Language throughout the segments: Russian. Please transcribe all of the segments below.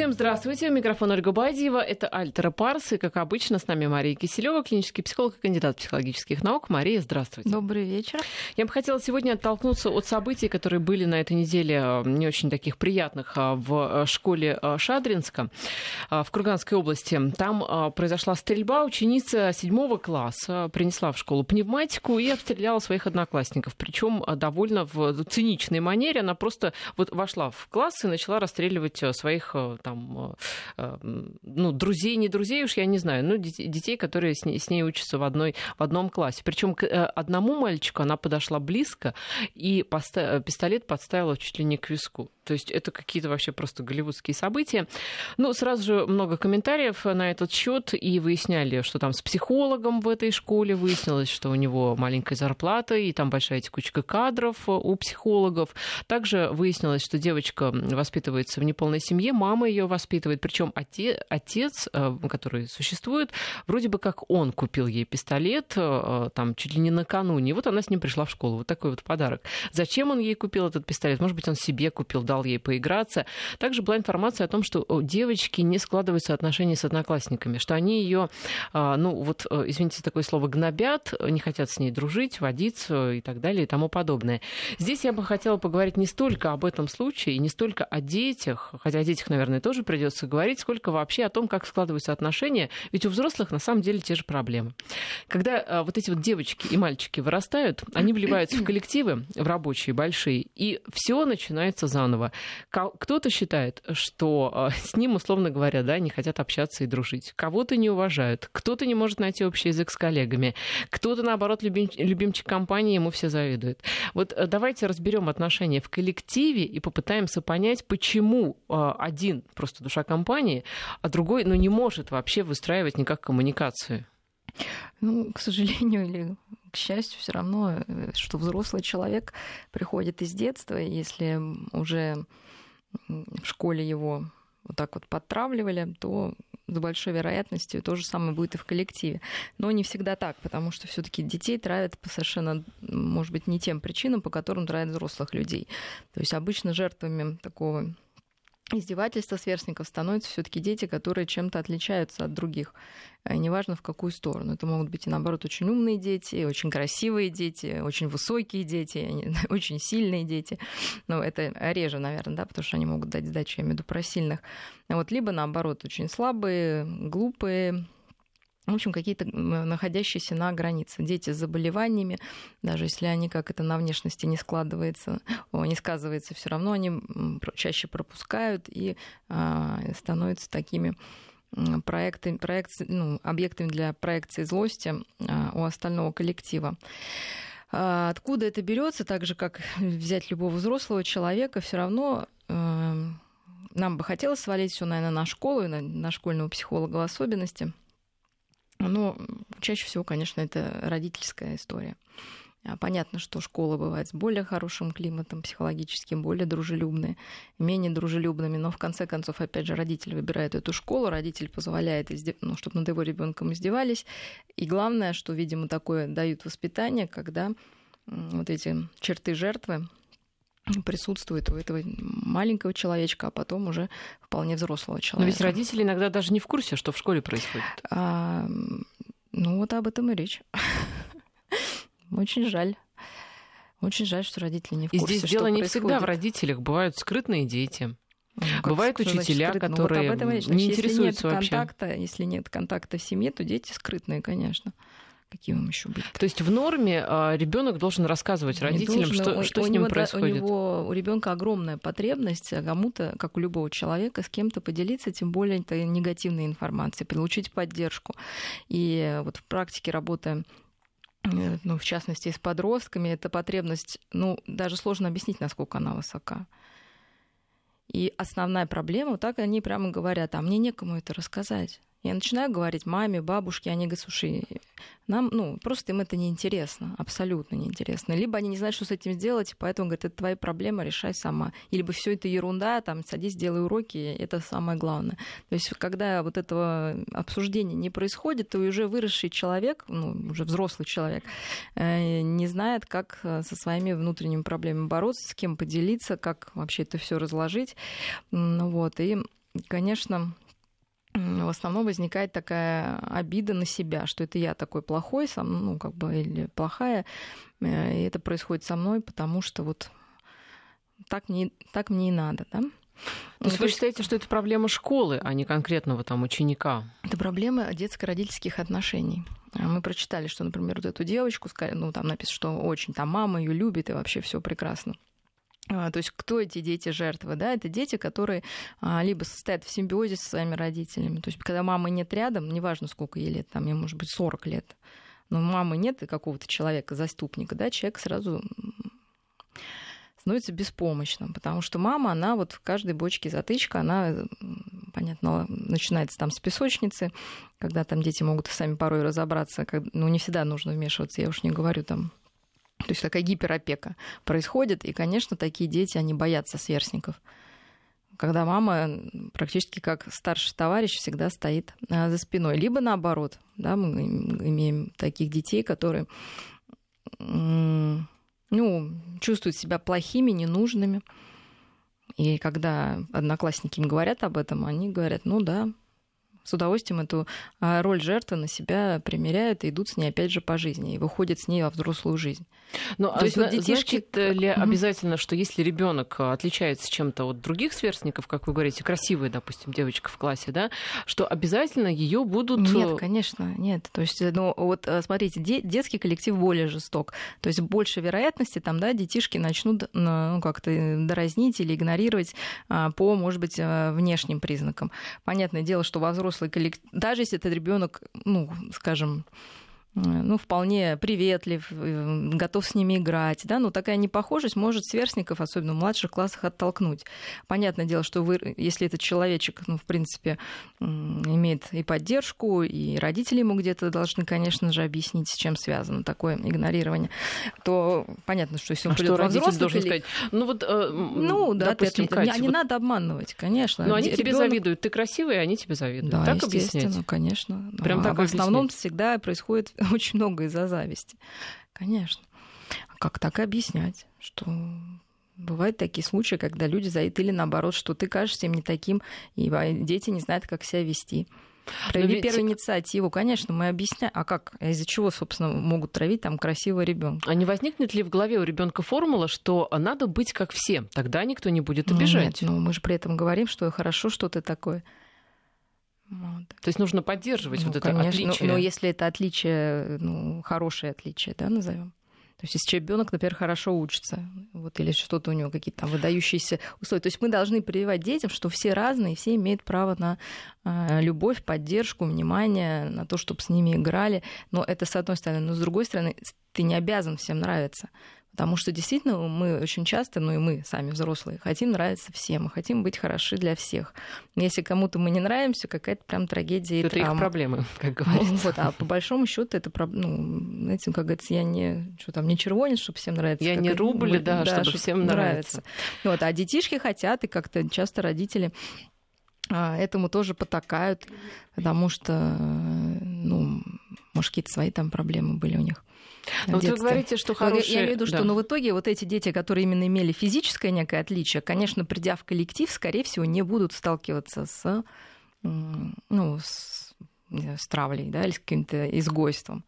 Всем здравствуйте. Микрофон Ольга Бадьева. Это Альтера Парс. И, как обычно, с нами Мария Киселева, клинический психолог и кандидат психологических наук. Мария, здравствуйте. Добрый вечер. Я бы хотела сегодня оттолкнуться от событий, которые были на этой неделе э, не очень таких приятных э, в э, школе Шадринска в Курганской области. Там произошла стрельба. Ученица седьмого класса принесла в школу пневматику и обстреляла своих одноклассников. Причем довольно в циничной манере. Она просто вот вошла в класс и начала расстреливать своих там, э, э, ну, друзей, не друзей уж, я не знаю, ну, детей, которые с ней, с ней учатся в, одной, в одном классе. Причем к э, одному мальчику она подошла близко и поста- пистолет подставила чуть ли не к виску. То есть это какие-то вообще просто голливудские события. Ну, сразу же много комментариев на этот счет и выясняли, что там с психологом в этой школе выяснилось, что у него маленькая зарплата и там большая текучка кадров у психологов. Также выяснилось, что девочка воспитывается в неполной семье, мама ее воспитывает, причем отец, отец, э, который существует, вроде бы как он купил ей пистолет э, там чуть ли не накануне. Вот она с ним пришла в школу. Вот такой вот подарок. Зачем он ей купил этот пистолет? Может быть, он себе купил, дал ей поиграться. Также была информация о том, что у девочки не складываются отношения с одноклассниками, что они ее, э, ну вот, извините такое слово, гнобят, не хотят с ней дружить, водиться и так далее и тому подобное. Здесь я бы хотела поговорить не столько об этом случае, не столько о детях, хотя о детях, наверное, тоже придется говорить, сколько вообще о том, как складываются отношения. Ведь у взрослых на самом деле те же проблемы. Когда а, вот эти вот девочки и мальчики вырастают, они вливаются в коллективы, в рабочие, большие, и все начинается заново. Кто-то считает, что а, с ним, условно говоря, да, не хотят общаться и дружить. Кого-то не уважают, кто-то не может найти общий язык с коллегами, кто-то, наоборот, любим, любимчик компании, ему все завидуют. Вот э, давайте разберем отношения в коллективе и попытаемся понять, почему а, один просто душа компании, а другой ну, не может вообще выстраивать никак коммуникацию. Ну, к сожалению или к счастью, все равно, э, что взрослый человек приходит из детства, если уже в школе его вот так вот подтравливали, то с большой вероятностью то же самое будет и в коллективе. Но не всегда так, потому что все-таки детей травят по совершенно, может быть, не тем причинам, по которым травят взрослых людей. То есть обычно жертвами такого издевательства сверстников становятся все-таки дети, которые чем-то отличаются от других. Э, неважно в какую сторону. Это могут быть и наоборот очень умные дети, очень красивые дети, очень высокие дети, очень сильные дети. Но это реже, наверное, да, потому что они могут дать сдачу, я имею в виду про сильных. Вот, либо наоборот очень слабые, глупые, в общем, какие-то находящиеся на границе. Дети с заболеваниями, даже если они как это на внешности не складывается, не сказывается, все равно они чаще пропускают и а, становятся такими проекты, проекции, ну, объектами для проекции злости а, у остального коллектива. А, откуда это берется, так же как взять любого взрослого человека, все равно эм, нам бы хотелось свалить все, наверное, на школу и на, на школьного психолога в особенности. Но чаще всего, конечно, это родительская история. А, понятно, что школа бывает с более хорошим климатом психологическим, более дружелюбные, менее дружелюбными, но в конце концов, опять же, родитель выбирает эту школу, родитель позволяет, ну, чтобы над его ребенком издевались. И главное, что, видимо, такое дают воспитание, когда вот эти черты жертвы присутствует у этого маленького человечка, а потом уже вполне взрослого человека. Но ведь родители иногда даже не в курсе, что в школе происходит. А, ну вот об этом и речь. Очень жаль. Очень жаль, что родители не в курсе. И здесь дело не всегда в родителях. Бывают скрытные дети. Ну, Бывают учителя, значит, которые ну, вот не интересуются если нет вообще. Контакта, если нет контакта в семье, то дети скрытные, конечно. Какие вам еще быть? То есть в норме а, ребенок должен рассказывать родителям, должен, что, у, что у с ним него, происходит. У него у ребенка огромная потребность а, кому-то, как у любого человека, с кем-то поделиться, тем более это негативной информацией, получить поддержку. И вот в практике работая э, ну, в частности, с подростками, эта потребность, ну, даже сложно объяснить, насколько она высока. И основная проблема, вот так они прямо говорят, а мне некому это рассказать. Я начинаю говорить маме, бабушке, они говорят, слушай, нам, ну, просто им это неинтересно, абсолютно неинтересно. Либо они не знают, что с этим сделать, поэтому говорят, это твоя проблема, решай сама. Либо все это ерунда, там, садись, делай уроки, это самое главное. То есть, когда вот этого обсуждения не происходит, то уже выросший человек, ну, уже взрослый человек, э, не знает, как э, со своими внутренними проблемами бороться, с кем поделиться, как вообще это все разложить. Ну, вот, и конечно, в основном возникает такая обида на себя, что это я такой плохой, сам, ну, как бы, или плохая, э, и это происходит со мной, потому что вот так мне, так мне и надо, да? То есть ну, вы считаете, что это проблема школы, а не конкретного там ученика? Это проблема детско-родительских отношений. А мы прочитали, что, например, вот эту девочку, ну, там написано, что очень там мама ее любит, и вообще все прекрасно. А, то есть кто эти дети жертвы? Да, это дети, которые а, либо состоят в симбиозе со своими родителями. То есть когда мамы нет рядом, неважно, сколько ей лет, там ей может быть 40 лет, но мамы нет какого-то человека, заступника, да, человек сразу становится беспомощным, потому что мама, она вот в каждой бочке затычка, она, понятно, начинается там с песочницы, когда там дети могут и сами порой разобраться, как, ну, не всегда нужно вмешиваться, я уж не говорю там то есть такая гиперопека происходит, и, конечно, такие дети, они боятся сверстников. Когда мама практически как старший товарищ всегда стоит а, за спиной. Либо наоборот, да, мы имеем таких детей, которые ну, чувствуют себя плохими, ненужными. И когда одноклассники им говорят об этом, они говорят, ну да, с удовольствием эту а, роль жертвы на себя примеряют и идут с ней опять же по жизни и выходят с ней во взрослую жизнь. Но ну, То а есть, вот детишки... значит ли обязательно, что если ребенок отличается чем-то от других сверстников, как вы говорите, красивая, допустим, девочка в классе, да, что обязательно ее будут... Нет, конечно, нет. То есть, ну вот э, смотрите, детский коллектив более жесток. То есть больше вероятности там, да, детишки начнут ну, как-то дразнить или игнорировать а, по, может быть, э, внешним признакам. Понятное дело, что во взрослом взрослый коллектив, даже если этот ребенок, ну, скажем, ну, вполне приветлив, э, готов с ними играть, да, но такая непохожесть может сверстников, особенно в младших классах, оттолкнуть. Понятное дело, что вы, если этот человечек, ну, в принципе, имеет и поддержку, и родители ему где-то должны, конечно же, объяснить, с чем связано такое игнорирование, то понятно, что если он а придет что родитель должен или... сказать, ну вот, э, ну, да, допустим, ты, Катя, не, вот... надо обманывать, конечно. Но они Ребенок... тебе завидуют, ты красивый, и они тебе завидуют. Да, так объяснять? конечно. Прям а так в основном объяснять. всегда происходит очень много из-за зависти. Конечно. Как так объяснять, что Бывают такие случаи, когда люди завидуют или наоборот, что ты кажешься им не таким, и дети не знают, как себя вести. Прояви ведь... первую инициативу, конечно, мы объясняем, а как, а из-за чего, собственно, могут травить там красивого ребенка. А не возникнет ли в голове у ребенка формула, что надо быть как все, тогда никто не будет обижать? Ну, нет, ну мы же при этом говорим, что хорошо, что ты такое. Вот. То есть нужно поддерживать ну, вот это конечно, отличие. Но, но если это отличие, ну, хорошее отличие, да, назовем. То есть, если ребенок, например, хорошо учится, вот, или что-то у него какие-то там выдающиеся условия. То есть мы должны прививать детям, что все разные, все имеют право на э, любовь, поддержку, внимание, на то, чтобы с ними играли. Но это с одной стороны. Но с другой стороны, ты не обязан всем нравиться. Потому что действительно мы очень часто, ну и мы сами взрослые, хотим нравиться всем, мы хотим быть хороши для всех. Если кому-то мы не нравимся, какая-то прям трагедия. Это их проблемы, как говорится. Вот, а по большому счету это, ну, знаете, как говорится, я не, что там, не червонец, чтобы всем нравится. Я не рубль, да, да, чтобы всем нравится. нравится. Вот, а детишки хотят, и как-то часто родители а, этому тоже потакают, потому что, ну, может, какие-то свои там проблемы были у них. Но вот вы говорите, что хорошие... Я имею в виду, что да. ну, в итоге вот эти дети, которые именно имели физическое некое отличие, конечно, придя в коллектив, скорее всего, не будут сталкиваться с, ну, с, с травлей, да, или с каким-то изгойством.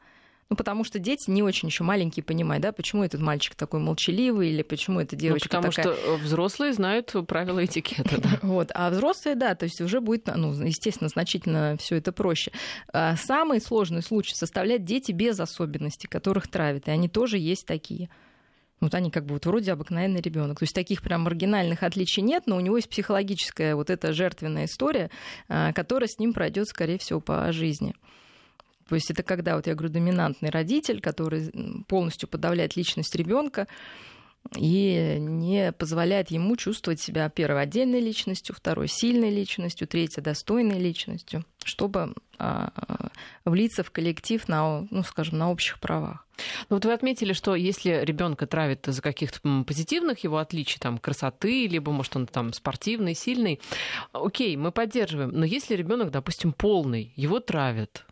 Ну, потому что дети не очень еще маленькие понимают, да, почему этот мальчик такой молчаливый, или почему эта ну, девочка ну, потому такая... что взрослые знают правила этикета, да. Вот, а взрослые, да, то есть уже будет, ну, естественно, значительно все это проще. А самый сложный случай составляют дети без особенностей, которых травят, и они тоже есть такие. Вот они как бы вот вроде обыкновенный ребенок. То есть таких прям маргинальных отличий нет, но у него есть психологическая вот эта жертвенная история, а, которая с ним пройдет, скорее всего, по жизни. То есть это когда, вот я говорю, доминантный родитель, который полностью подавляет личность ребенка и не позволяет ему чувствовать себя, первой, отдельной личностью, второй, сильной личностью, третьей, достойной личностью, чтобы а, влиться в коллектив на, ну, скажем, на общих правах. Ну вот вы отметили, что если ребенка травит за каких-то позитивных его отличий, там красоты, либо может он там спортивный, сильный, окей, мы поддерживаем. Но если ребенок, допустим, полный, его травят,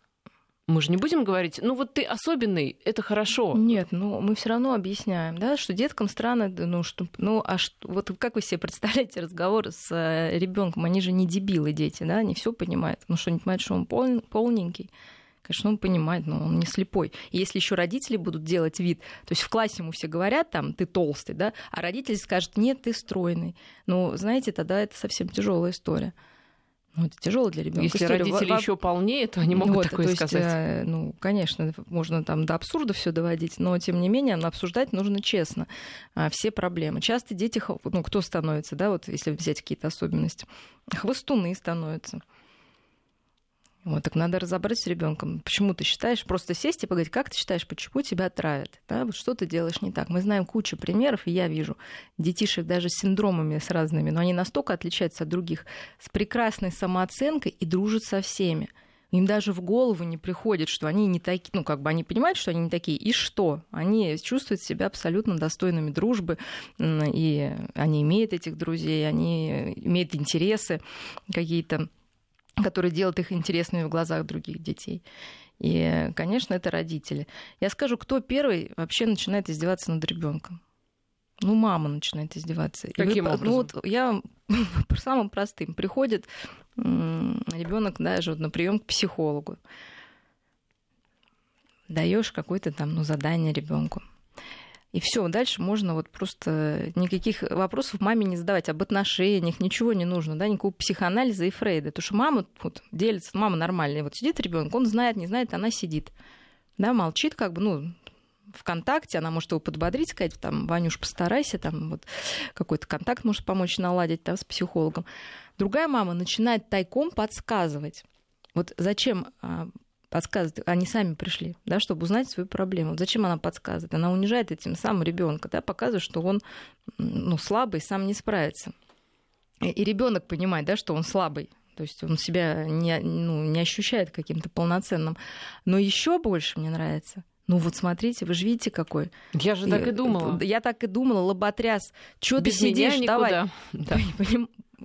Мы же не будем говорить, ну вот ты особенный, это хорошо. Нет, ну мы все равно объясняем, да, что деткам странно, ну что, ну а что, вот как вы себе представляете разговор с э, ребенком? Они же не дебилы дети, да, они все понимают. Ну что, не понимают, что он пол, полненький. Конечно, он понимает, но он не слепой. И если еще родители будут делать вид, то есть в классе ему все говорят, там, ты толстый, да, а родители скажут, нет, ты стройный. Ну, знаете, тогда это совсем тяжелая история. Ну, это тяжело для ребенка. Если История. родители Во... еще полнее, то они могут вот, такое то сказать. Есть, э, ну, конечно, можно там до абсурда все доводить, но тем не менее обсуждать нужно честно а, все проблемы. Часто дети, ну, кто становится, да, вот если взять какие-то особенности, хвостуны становятся. Вот, так надо разобраться с ребенком. Почему ты считаешь, просто сесть и поговорить, как ты считаешь, почему тебя травят? Да? Вот что ты делаешь не так? Мы знаем кучу примеров, и я вижу детишек даже с синдромами с разными, но они настолько отличаются от других, с прекрасной самооценкой и дружат со всеми. Им даже в голову не приходит, что они не такие, ну, как бы они понимают, что они не такие, и что? Они чувствуют себя абсолютно достойными дружбы, и они имеют этих друзей, они имеют интересы какие-то который делает их интересными в глазах других детей. И, конечно, это родители. Я скажу, кто первый вообще начинает издеваться над ребенком? Ну, мама начинает издеваться. Каким вы, образом? Ну, вот я самым простым. Приходит ребенок даже вот на прием к психологу. Даешь какое-то там ну, задание ребенку. И все, дальше можно вот просто никаких вопросов маме не задавать об отношениях, ничего не нужно, да, никакого психоанализа и Фрейда. Потому что мама вот делится, мама нормальная. Вот сидит ребенок, он знает, не знает, она сидит. Да, молчит, как бы, ну, в контакте, она может его подбодрить, сказать, там, Ванюш, постарайся, там, вот какой-то контакт может помочь наладить там, с психологом. Другая мама начинает тайком подсказывать. Вот зачем а, подсказывает, они сами пришли, да, чтобы узнать свою проблему. Зачем она подсказывает? Она унижает этим самым ребенка, да, показывает, что он ну, слабый, сам не справится. И, и ребенок понимает, да, что он слабый, то есть он себя не, ну, не ощущает каким-то полноценным. Но еще больше мне нравится. Ну вот смотрите, вы же видите какой. Я же так и думала. Я так и думала, лоботряс. Что ты сидишь, давай. Да.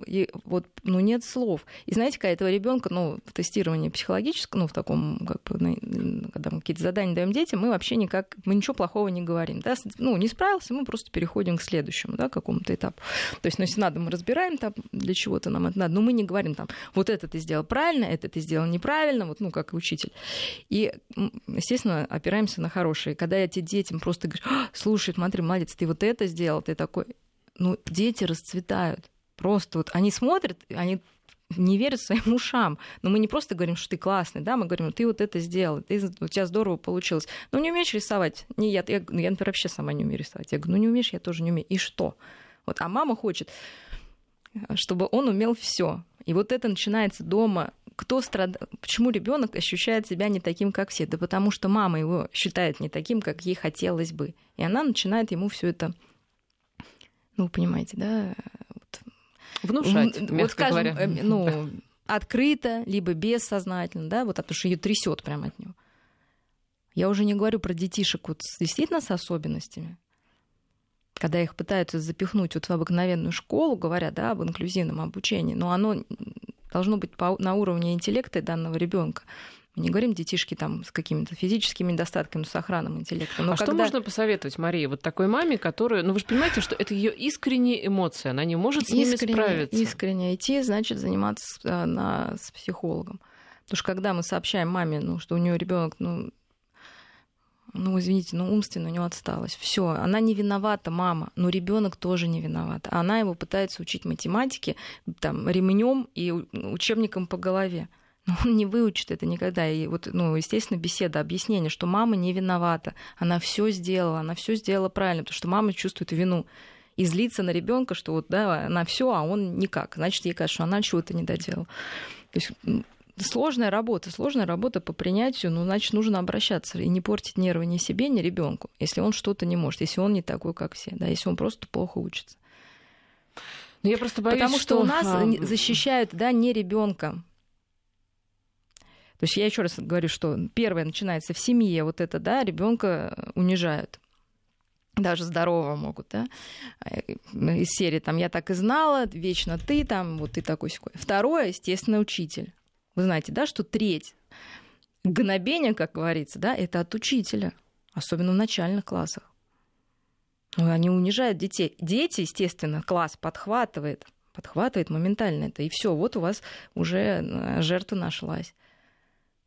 И вот, ну, нет слов. И знаете, когда этого ребенка, ну, в тестировании психологическом, ну, в таком, как бы, когда мы какие-то задания даем детям, мы вообще никак, мы ничего плохого не говорим. Да? Ну, не справился, мы просто переходим к следующему, да, какому-то этапу. То есть, ну, если надо, мы разбираем там, для чего-то нам это надо, но мы не говорим там, вот это ты сделал правильно, это ты сделал неправильно, вот, ну, как учитель. И, естественно, опираемся на хорошие. Когда эти детям просто говорят, «А, слушай, смотри, молодец, ты вот это сделал, ты такой... Ну, дети расцветают Просто вот они смотрят, они не верят своим ушам. Но мы не просто говорим, что ты классный, да, мы говорим, ты вот это сделал, ты, у тебя здорово получилось. Ну, не умеешь рисовать? Не, я, я, я, например, вообще сама не умею рисовать. Я говорю, ну, не умеешь, я тоже не умею. И что? Вот, а мама хочет, чтобы он умел все. И вот это начинается дома. Кто страдает? Почему ребенок ощущает себя не таким, как все? Да потому что мама его считает не таким, как ей хотелось бы. И она начинает ему все это, ну, понимаете, да, Внушать, вот скажем, говоря. Э, ну, открыто, либо бессознательно, да, вот потому что ее трясет прямо от него. Я уже не говорю про детишек вот действительно с особенностями, когда их пытаются запихнуть вот в обыкновенную школу, говоря, да, об инклюзивном обучении, но оно должно быть на уровне интеллекта данного ребенка. Мы не говорим детишки там с какими-то физическими недостатками, с охранным интеллектом. Но а когда... что можно посоветовать Марии, вот такой маме, которая, ну вы же понимаете, что это ее искренние эмоции, она не может с искренне, ними справиться. Искренне идти, значит заниматься э, на, с психологом. Потому что когда мы сообщаем маме, ну, что у нее ребенок, ну, ну, извините, ну, умственно у нее отсталось. Все, она не виновата, мама, но ребенок тоже не виноват. Она его пытается учить математике, там, ремнем и учебником по голове. Но он не выучит это никогда. И вот, ну, естественно, беседа, объяснение, что мама не виновата, она все сделала, она все сделала правильно, потому что мама чувствует вину и злится на ребенка, что вот, да, она все, а он никак. Значит, ей кажется, что она чего-то не доделала. То есть сложная работа, сложная работа по принятию, ну, значит, нужно обращаться и не портить нервы ни себе, ни ребенку, если он что-то не может, если он не такой, как все, да, если он просто плохо учится. Но ну, я просто боюсь, Потому что, что у нас защищают, да, не ребенка, то есть я еще раз говорю, что первое начинается в семье, вот это, да, ребенка унижают даже здорового могут, да, из серии там «я так и знала», «вечно ты», там, вот ты такой секой. Второе, естественно, учитель. Вы знаете, да, что треть гнобение, как говорится, да, это от учителя, особенно в начальных классах. Ну, они унижают детей. Дети, естественно, класс подхватывает, подхватывает моментально это. И все, вот у вас уже э, жертва нашлась.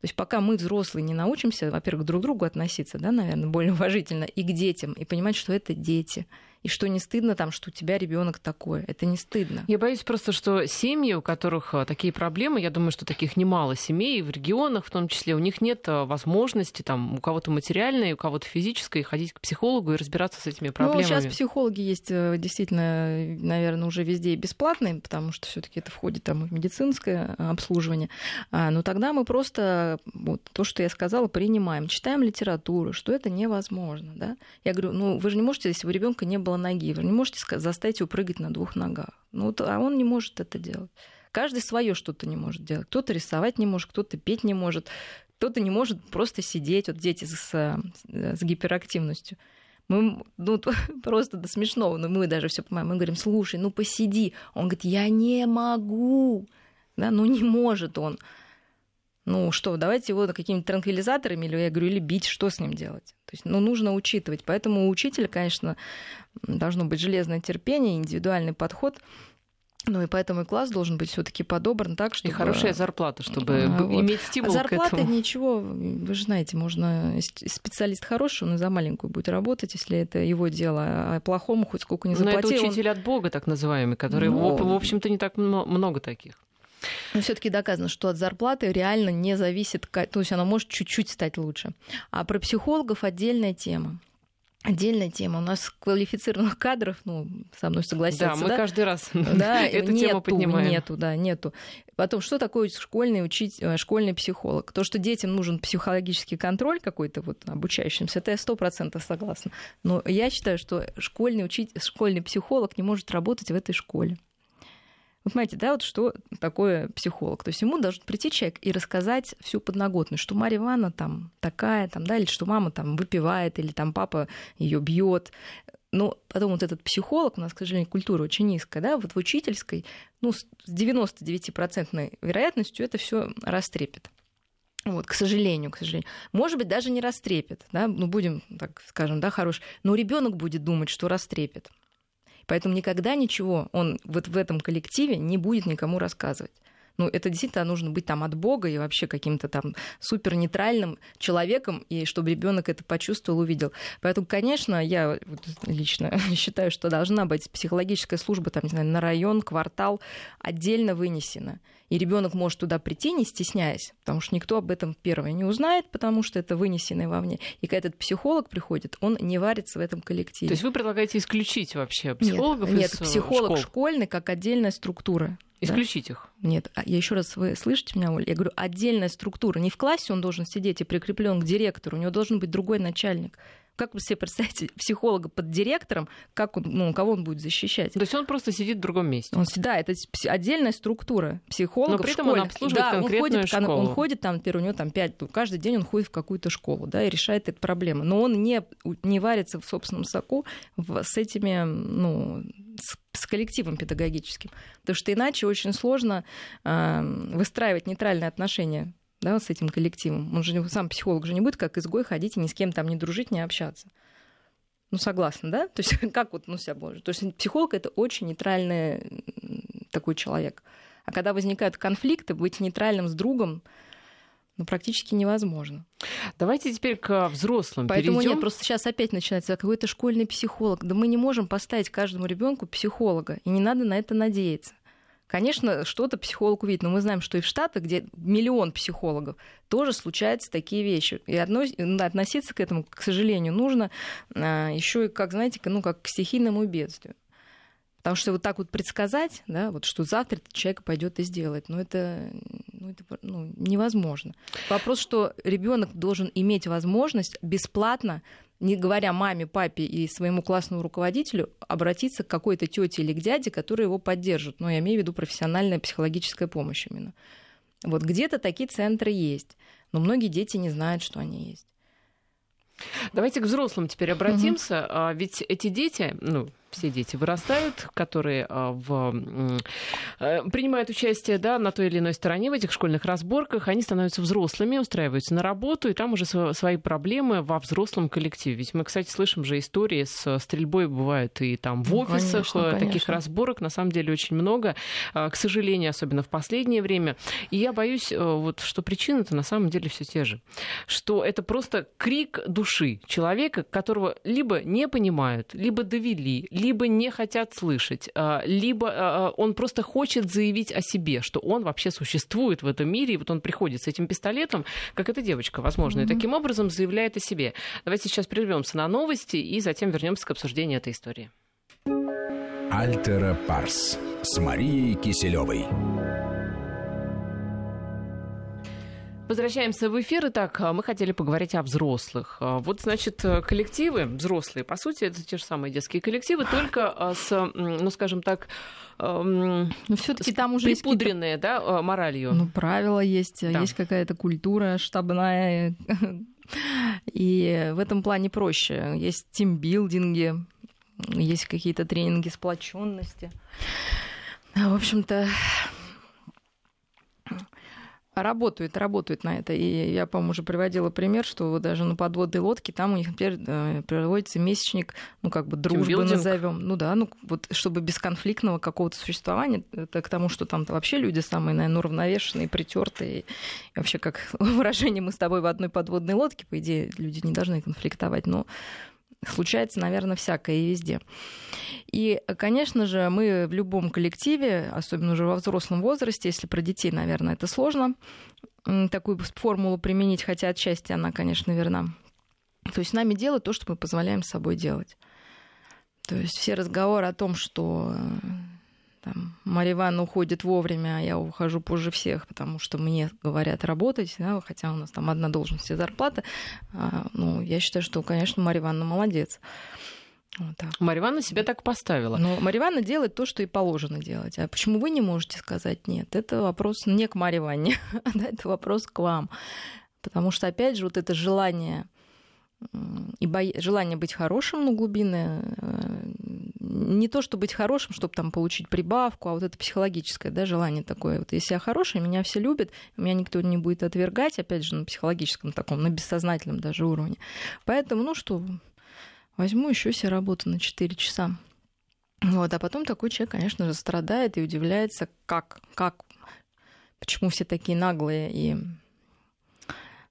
То есть пока мы, взрослые, не научимся, во-первых, друг к другу относиться, да, наверное, более уважительно, и к детям, и понимать, что это дети – и что не стыдно там, что у тебя ребенок такой. Это не стыдно. Я боюсь просто, что семьи, у которых а, такие проблемы, я думаю, что таких немало семей в регионах, в том числе, у них нет а, возможности, там, у кого-то материальной, у кого-то физической, ходить к психологу и разбираться с этими проблемами. Ну, сейчас психологи есть э, действительно, наверное, уже везде бесплатные, потому что все-таки это входит там в медицинское э, обслуживание. А, но тогда мы просто вот то, что я сказала, принимаем, читаем литературу, что это невозможно. Да? Я говорю, ну вы же не можете, если у ребенка не было было ноги. Вы не можете заставить его прыгать на двух ногах. Ну, а он не может это делать. Каждый свое что-то не может делать. Кто-то рисовать не может, кто-то петь не может, кто-то не может просто сидеть. Вот дети с, с гиперактивностью. Мы, ну, просто до смешного, но мы даже все понимаем. Мы говорим, слушай, ну посиди. Он говорит, я не могу. Да, ну не может он. Ну что, давайте его какими-то транквилизаторами, или я говорю, или бить, что с ним делать? То есть, ну, нужно учитывать. Поэтому у учителя, конечно, должно быть железное терпение, индивидуальный подход. Ну и поэтому и класс должен быть все-таки подобран так, чтобы... И хорошая зарплата, чтобы а, вот. иметь стимул а зарплата к этому. ничего, вы же знаете, можно... Специалист хороший, он и за маленькую будет работать, если это его дело, а плохому хоть сколько не заплатил. Но это учитель он... от Бога, так называемый, который, ну... в общем-то, не так много таких. Но все-таки доказано, что от зарплаты реально не зависит, то есть она может чуть-чуть стать лучше. А про психологов отдельная тема. Отдельная тема. У нас квалифицированных кадров, ну, со мной согласятся. Да, мы да? каждый раз да, эту нету, тему поднимаем. Нету, да, нету. Потом, что такое школьный, учить, э, школьный психолог? То, что детям нужен психологический контроль какой-то вот обучающимся, это я сто процентов согласна. Но я считаю, что школьный, учить, школьный психолог не может работать в этой школе. Вот понимаете, да, вот что такое психолог? То есть ему должен прийти человек и рассказать всю подноготную, что Марья Ивановна там такая, там, да, или что мама там выпивает, или там папа ее бьет. Но потом вот этот психолог, у нас, к сожалению, культура очень низкая, да, вот в учительской, ну, с 99% вероятностью это все растрепет. Вот, к сожалению, к сожалению. Может быть, даже не растрепет, да, ну, будем, так скажем, да, хорош, но ребенок будет думать, что растрепет. Поэтому никогда ничего он вот в этом коллективе не будет никому рассказывать. Ну, это действительно нужно быть там от Бога и вообще каким-то там супер нейтральным человеком, и чтобы ребенок это почувствовал, увидел. Поэтому, конечно, я лично считаю, что должна быть психологическая служба там, не знаю, на район, квартал отдельно вынесена. И ребенок может туда прийти, не стесняясь, потому что никто об этом первое не узнает, потому что это вынесенное вовне. И когда этот психолог приходит, он не варится в этом коллективе. То есть вы предлагаете исключить вообще психологов нет, нет, из психолог школ? школьный как отдельная структура. Исключить да? их? Нет, а я еще раз, вы слышите меня, Оля? Я говорю, отдельная структура. Не в классе он должен сидеть и прикреплен к директору, у него должен быть другой начальник. Как вы себе представляете психолога под директором, как он, ну, кого он будет защищать? То есть он просто сидит в другом месте. Он, да, это отдельная структура психолога. Но при этом он обслуживает да, конкретную он ходит, школу. Он ходит там, например, у него там пять, каждый день он ходит в какую-то школу, да, и решает эту проблему. Но он не, не варится в собственном соку в, с этими, ну, с, с коллективом педагогическим. Потому что иначе очень сложно э, выстраивать нейтральные отношения да, с этим коллективом. Он же сам психолог же не будет как изгой ходить и ни с кем там не дружить, не общаться. Ну, согласна, да? То есть как вот ну, себя может? То есть психолог — это очень нейтральный такой человек. А когда возникают конфликты, быть нейтральным с другом, ну, практически невозможно. Давайте теперь к взрослым Поэтому перейдем. нет, просто сейчас опять начинается какой-то школьный психолог. Да мы не можем поставить каждому ребенку психолога, и не надо на это надеяться. Конечно, что-то психолог увидит, но мы знаем, что и в Штатах, где миллион психологов, тоже случаются такие вещи. И относиться к этому, к сожалению, нужно а, еще и, как знаете, ну, как к стихийному бедствию. Потому что вот так вот предсказать, да, вот что завтра этот человек пойдет и сделает, ну это, ну, это ну, невозможно. Вопрос, что ребенок должен иметь возможность бесплатно не говоря маме, папе и своему классному руководителю, обратиться к какой-то тете или к дяде, которые его поддержат. Но я имею в виду профессиональная психологическая помощь именно. Вот где-то такие центры есть, но многие дети не знают, что они есть. Давайте к взрослым теперь обратимся. Угу. Ведь эти дети, ну, все дети вырастают, которые а, в, э, принимают участие да, на той или иной стороне в этих школьных разборках, они становятся взрослыми, устраиваются на работу, и там уже свои проблемы во взрослом коллективе. Ведь мы, кстати, слышим же истории с стрельбой, бывает и там в ну, офисах конечно, э, таких конечно. разборок, на самом деле очень много, к сожалению, особенно в последнее время. И я боюсь, э, вот, что причины-то на самом деле все те же. Что это просто крик души человека, которого либо не понимают, либо довели, либо не хотят слышать, а, либо а, а, он просто хочет заявить о себе, что он вообще существует в этом мире, и вот он приходит с этим пистолетом, как эта девочка, возможно, mm-hmm. и таким образом заявляет о себе. Давайте сейчас прервемся на новости и затем вернемся к обсуждению этой истории. Альтера Парс с Марией Киселевой. Возвращаемся в эфир. Итак, мы хотели поговорить о взрослых. Вот, значит, коллективы взрослые, по сути, это те же самые детские коллективы, только а, с, ну, скажем так, но все-таки там уже припудренные, да, а, моралью. Ну, правила есть, да. есть какая-то культура штабная, и в этом плане проще. Есть тимбилдинги, есть какие-то тренинги сплоченности. В общем-то, Работают, работают на это. И я, по-моему, уже приводила пример, что даже на подводной лодке там у них теперь э, проводится месячник, ну, как бы дружбы назовем. Ну да, ну вот чтобы бесконфликтного какого-то существования, это к тому, что там вообще люди самые, наверное, уравновешенные, притертые. И вообще, как выражение, мы с тобой в одной подводной лодке, по идее, люди не должны конфликтовать. Но случается, наверное, всякое и везде. И, конечно же, мы в любом коллективе, особенно уже во взрослом возрасте, если про детей, наверное, это сложно, такую формулу применить, хотя отчасти она, конечно, верна. То есть нами делают то, что мы позволяем собой делать. То есть все разговоры о том, что там, Мария Ивановна уходит вовремя, а я ухожу позже всех, потому что мне говорят работать, да, хотя у нас там одна должность и зарплата. А, ну, я считаю, что, конечно, Мария Ивановна молодец. Вот так. Марья Ивановна себя так поставила. Но Марья Ивановна делает то, что и положено делать. А почему вы не можете сказать нет? Это вопрос не к Марье Ивановне, это вопрос к вам. Потому что, опять же, вот это желание и бо... желание быть хорошим, ну, глубинное, э, не то, чтобы быть хорошим, чтобы там получить прибавку, а вот это психологическое, да, желание такое. Вот если я хорошая, меня все любят, меня никто не будет отвергать, опять же, на психологическом таком, на бессознательном даже уровне. Поэтому, ну что, возьму еще себе работу на 4 часа. Вот, а потом такой человек, конечно же, страдает и удивляется, как, как, почему все такие наглые и,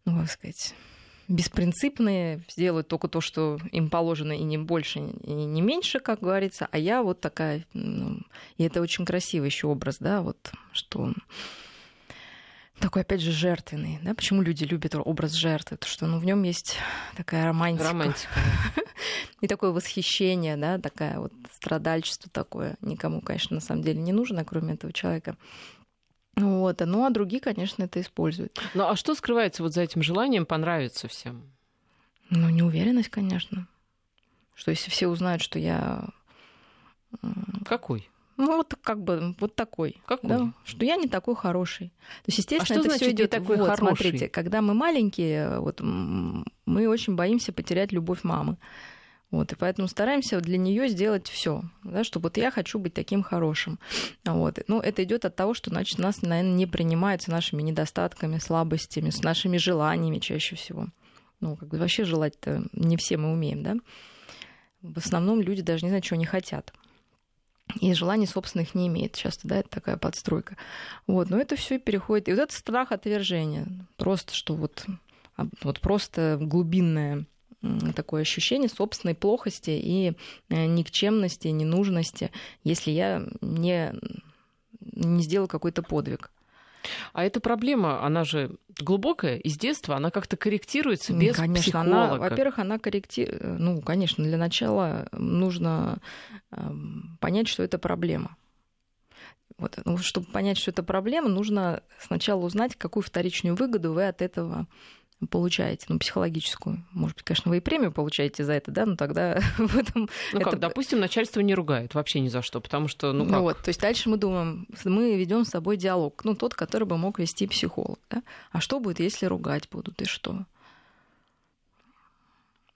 ну, как сказать, беспринципные, сделают только то, что им положено, и не больше, и не меньше, как говорится. А я вот такая, ну, и это очень красивый еще образ, да, вот, что такой, опять же, жертвенный. Да? Почему люди любят образ жертвы? Потому что ну, в нем есть такая романтика. Романтика. И такое восхищение, да, такая вот страдальчество такое. Никому, конечно, на самом деле не нужно, кроме этого человека. Вот. Ну, а другие, конечно, это используют. Ну, а что скрывается вот за этим желанием понравиться всем? Ну, неуверенность, конечно. Что если все узнают, что я... Какой? Ну, вот как бы вот такой. Какой? Да, что я не такой хороший. То есть, естественно, а что это все идет такой вот, хороший? смотрите, когда мы маленькие, вот мы очень боимся потерять любовь мамы. Вот, и поэтому стараемся для нее сделать все, да, чтобы вот я хочу быть таким хорошим. Вот. Ну, это идет от того, что, значит, нас, наверное, не принимают с нашими недостатками, слабостями, с нашими желаниями чаще всего. Ну, как бы вообще желать-то не все мы умеем, да. В основном люди даже не знают, чего они хотят. И желаний собственных не имеет часто, да, это такая подстройка. Вот, но это все переходит. И вот этот страх отвержения, просто что вот, вот просто глубинное такое ощущение собственной плохости и э, никчемности, ненужности, если я не, не сделал какой-то подвиг. А эта проблема, она же глубокая, из детства, она как-то корректируется без конечно, психолога. Она, во-первых, она корректирует... Ну, конечно, для начала нужно эм, понять, что это проблема. Вот, ну, чтобы понять, что это проблема, нужно сначала узнать, какую вторичную выгоду вы от этого получаете, ну, психологическую. Может быть, конечно, вы и премию получаете за это, да, но тогда в этом... Ну это... как, допустим, начальство не ругает вообще ни за что, потому что, ну как? Ну вот, то есть дальше мы думаем, мы ведем с собой диалог, ну, тот, который бы мог вести психолог, да? А что будет, если ругать будут, и что?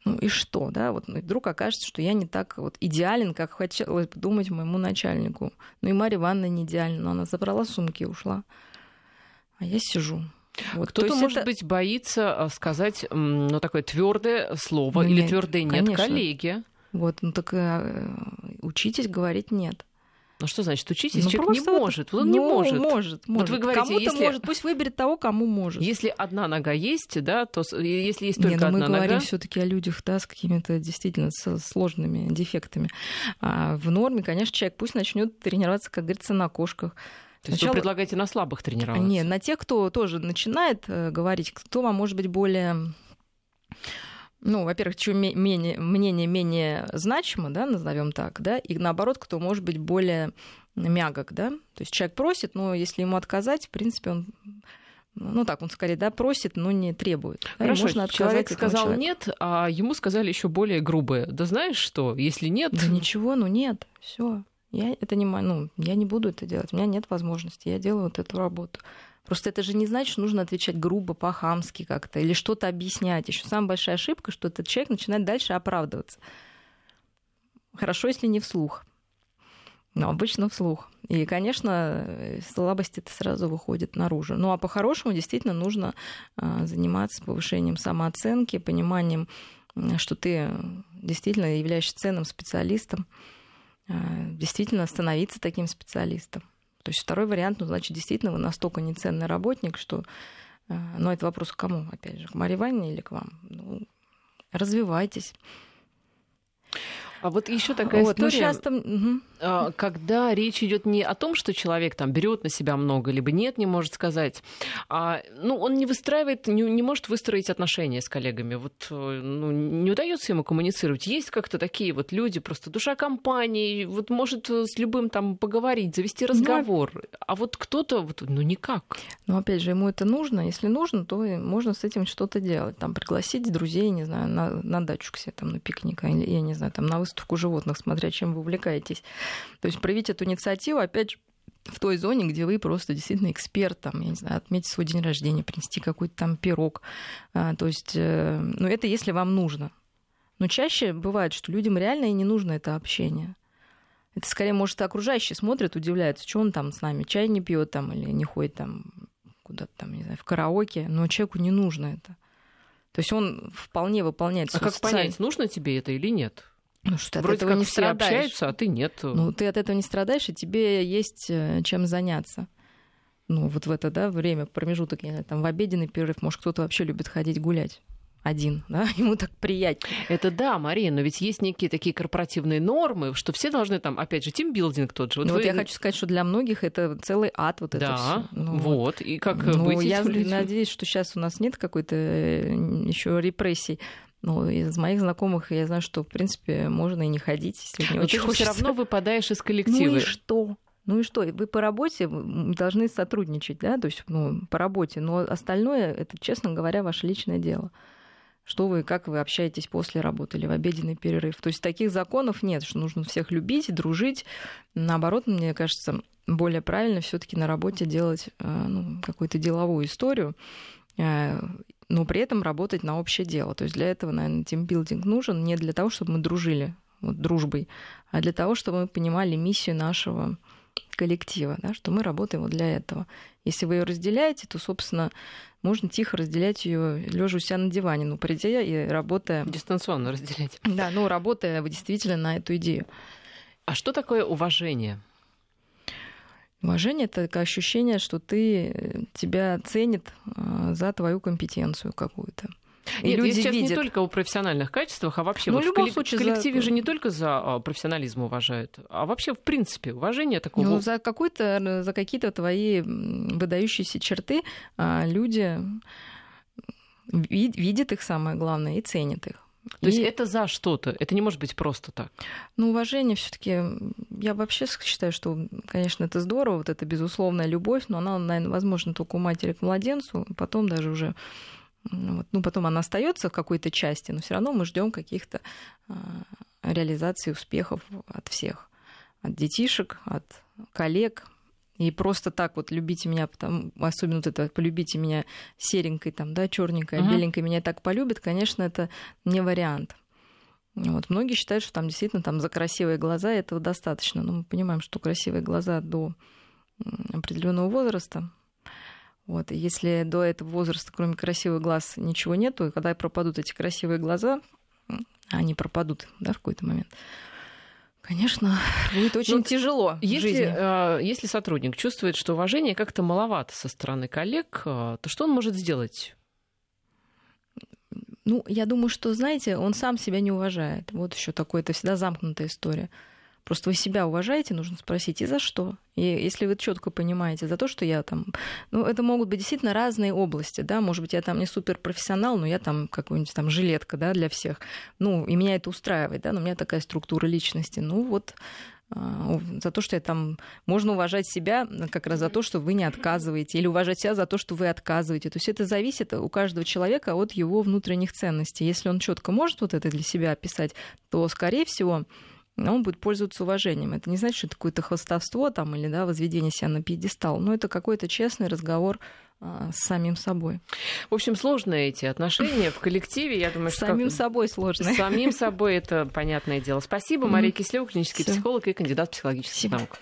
Ну и что, да? Вот ну, вдруг окажется, что я не так вот идеален, как хотелось бы думать моему начальнику. Ну и Марья Ивановна не идеальна, но она забрала сумки и ушла. А я сижу. Вот, Кто-то, может это... быть, боится а, сказать ну, такое твердое слово ну, или нет, твердое нет конечно. коллеге. Вот, ну так э, учитесь говорить нет. Ну что значит учитесь? Ну, Человек не может. Он ну, не может. Может, может. Вот вы говорите, Кому-то если... может, пусть выберет того, кому может. Если одна нога есть, да, то если есть только не, ну, одна нога... мы говорим все таки о людях, да, с какими-то действительно сложными дефектами. А в норме, конечно, человек пусть начнет тренироваться, как говорится, на кошках. То есть Сначала... вы предлагаете на слабых тренироваться? Нет, на тех, кто тоже начинает э, говорить, кто вам может быть более ну, во-первых, чье менее, мнение менее значимо, да, назовем так, да, и наоборот, кто может быть более мягок, да, то есть человек просит, но если ему отказать, в принципе, он ну так, он скорее да, просит, но не требует. Хорошо, да, можно человек сказал человеку. нет, а ему сказали еще более грубое. Да знаешь что, если нет... Да ничего, ну нет, все. Я это не, ну, я не буду это делать, у меня нет возможности, я делаю вот эту работу. Просто это же не значит, что нужно отвечать грубо, по-хамски как-то, или что-то объяснять. Еще самая большая ошибка, что этот человек начинает дальше оправдываться. Хорошо, если не вслух. Но обычно вслух. И, конечно, слабость это сразу выходит наружу. Ну а по-хорошему действительно нужно а, заниматься повышением самооценки, пониманием, что ты действительно являешься ценным специалистом, действительно становиться таким специалистом. То есть второй вариант, ну, значит, действительно вы настолько неценный работник, что... Э, Но это вопрос к кому, опять же, к Ивановне или к вам? Ну, развивайтесь. А вот еще такая вот, ну, история, сейчас там... угу. когда речь идет не о том, что человек там берет на себя много, либо нет, не может сказать, а ну, он не выстраивает, не, не может выстроить отношения с коллегами. Вот э, ну, не удается ему коммуницировать. Есть как-то такие вот люди, просто душа компании, вот может э, с любым там поговорить, завести разговор. Да. А вот кто-то, вот, ну никак. Ну, опять же, ему это нужно. Если нужно, то можно с этим что-то делать. Там пригласить друзей, не знаю, на, на дачу к себе, там, на пикник, или, я не знаю, там, на выставку выставку животных, смотря чем вы увлекаетесь. То есть проявить эту инициативу, опять же, в той зоне, где вы просто действительно эксперт, там, я не знаю, отметить свой день рождения, принести какой-то там пирог. А, то есть, э, ну, это если вам нужно. Но чаще бывает, что людям реально и не нужно это общение. Это скорее, может, окружающие смотрят, удивляются, что он там с нами чай не пьет там или не ходит там куда-то там, не знаю, в караоке, но человеку не нужно это. То есть он вполне выполняет А как социаль... понять, нужно тебе это или нет? Ну что, от Вроде этого как не все страдаешь. общаются, а ты нет. Ну, ты от этого не страдаешь, и тебе есть э, чем заняться. Ну, вот в это, да, время, промежуток, я знаю, там, в обеденный перерыв, может, кто-то вообще любит ходить гулять один, да, ему так приятнее. Это да, Мария, но ведь есть некие такие корпоративные нормы, что все должны там, опять же, тимбилдинг тот же. Вот, ну, вы... вот я хочу сказать, что для многих это целый ад вот это да, все. Ну, вот, и как ну, быть я надеюсь, что сейчас у нас нет какой-то э, еще репрессий ну, из моих знакомых я знаю, что, в принципе, можно и не ходить, если не Но очень ты все равно выпадаешь из коллектива. Ну и что? Ну и что? Вы по работе должны сотрудничать, да, то есть ну, по работе, но остальное это, честно говоря, ваше личное дело. Что вы, как вы общаетесь после работы или в обеденный перерыв. То есть таких законов нет, что нужно всех любить, дружить. Наоборот, мне кажется, более правильно все-таки на работе делать э, ну, какую-то деловую историю э, но при этом работать на общее дело. То есть для этого, наверное, тимбилдинг нужен не для того, чтобы мы дружили вот, дружбой, а для того, чтобы мы понимали миссию нашего коллектива, да, что мы работаем вот для этого. Если вы ее разделяете, то, собственно, можно тихо разделять ее лежа у себя на диване, ну, придя и работая... Дистанционно разделять. Да, ну, работая действительно на эту идею. А что такое уважение? Уважение — это ощущение, что ты, э, тебя ценит а, за твою компетенцию какую-то. И Нет, люди я сейчас видят. не только о профессиональных качествах, а вообще ну, вот в, любом в случае, коллективе за... же не только за а, профессионализм уважают, а вообще в принципе уважение такого. Ну, за какой-то, за какие-то твои выдающиеся черты а, люди видят их самое главное и ценят их. То и... есть это за что-то, это не может быть просто так. Ну, уважение все-таки, я вообще считаю, что, конечно, это здорово, вот эта безусловная любовь, но она, наверное, возможна только у матери к младенцу, потом даже уже вот, ну, потом она остается в какой-то части, но все равно мы ждем каких-то а, реализаций успехов от всех, от детишек, от коллег, И просто так вот любите меня, потому, особенно вот это полюбите меня серенькой, там, да, черненькой, uh-huh. беленькой меня так полюбит, конечно, это не вариант. Вот. Многие считают, что там действительно там за красивые глаза этого достаточно. Но мы понимаем, что красивые глаза до определенного возраста. Вот. И если до этого возраста, кроме красивых глаз, ничего нету, и когда пропадут эти красивые глаза, они пропадут да, в какой-то момент, Конечно, будет очень ну, тяжело. Если, жизни. Э, если сотрудник чувствует, что уважение как-то маловато со стороны коллег, э, то что он может сделать? Ну, я думаю, что, знаете, он сам себя не уважает. Вот еще такое, это всегда замкнутая история. Просто вы себя уважаете, нужно спросить, и за что? И если вы четко понимаете, за то, что я там... Ну, это могут быть действительно разные области, да, может быть, я там не суперпрофессионал, но я там какой-нибудь там жилетка, да, для всех. Ну, и меня это устраивает, да, но у меня такая структура личности. Ну, вот а, за то, что я там... Можно уважать себя как раз за то, что вы не отказываете, или уважать себя за то, что вы отказываете. То есть это зависит у каждого человека от его внутренних ценностей. Если он четко может вот это для себя описать, то, скорее всего, он будет пользоваться уважением. Это не значит, что это какое-то хвостовство там, или да, возведение себя на пьедестал, но это какой-то честный разговор а, с самим собой. В общем, сложные эти отношения в коллективе. Я думаю, с что самим как... собой сложно. С самим собой это понятное дело. Спасибо. Мария Кислева, клинический Всё. психолог и кандидат психологических Спасибо. наук.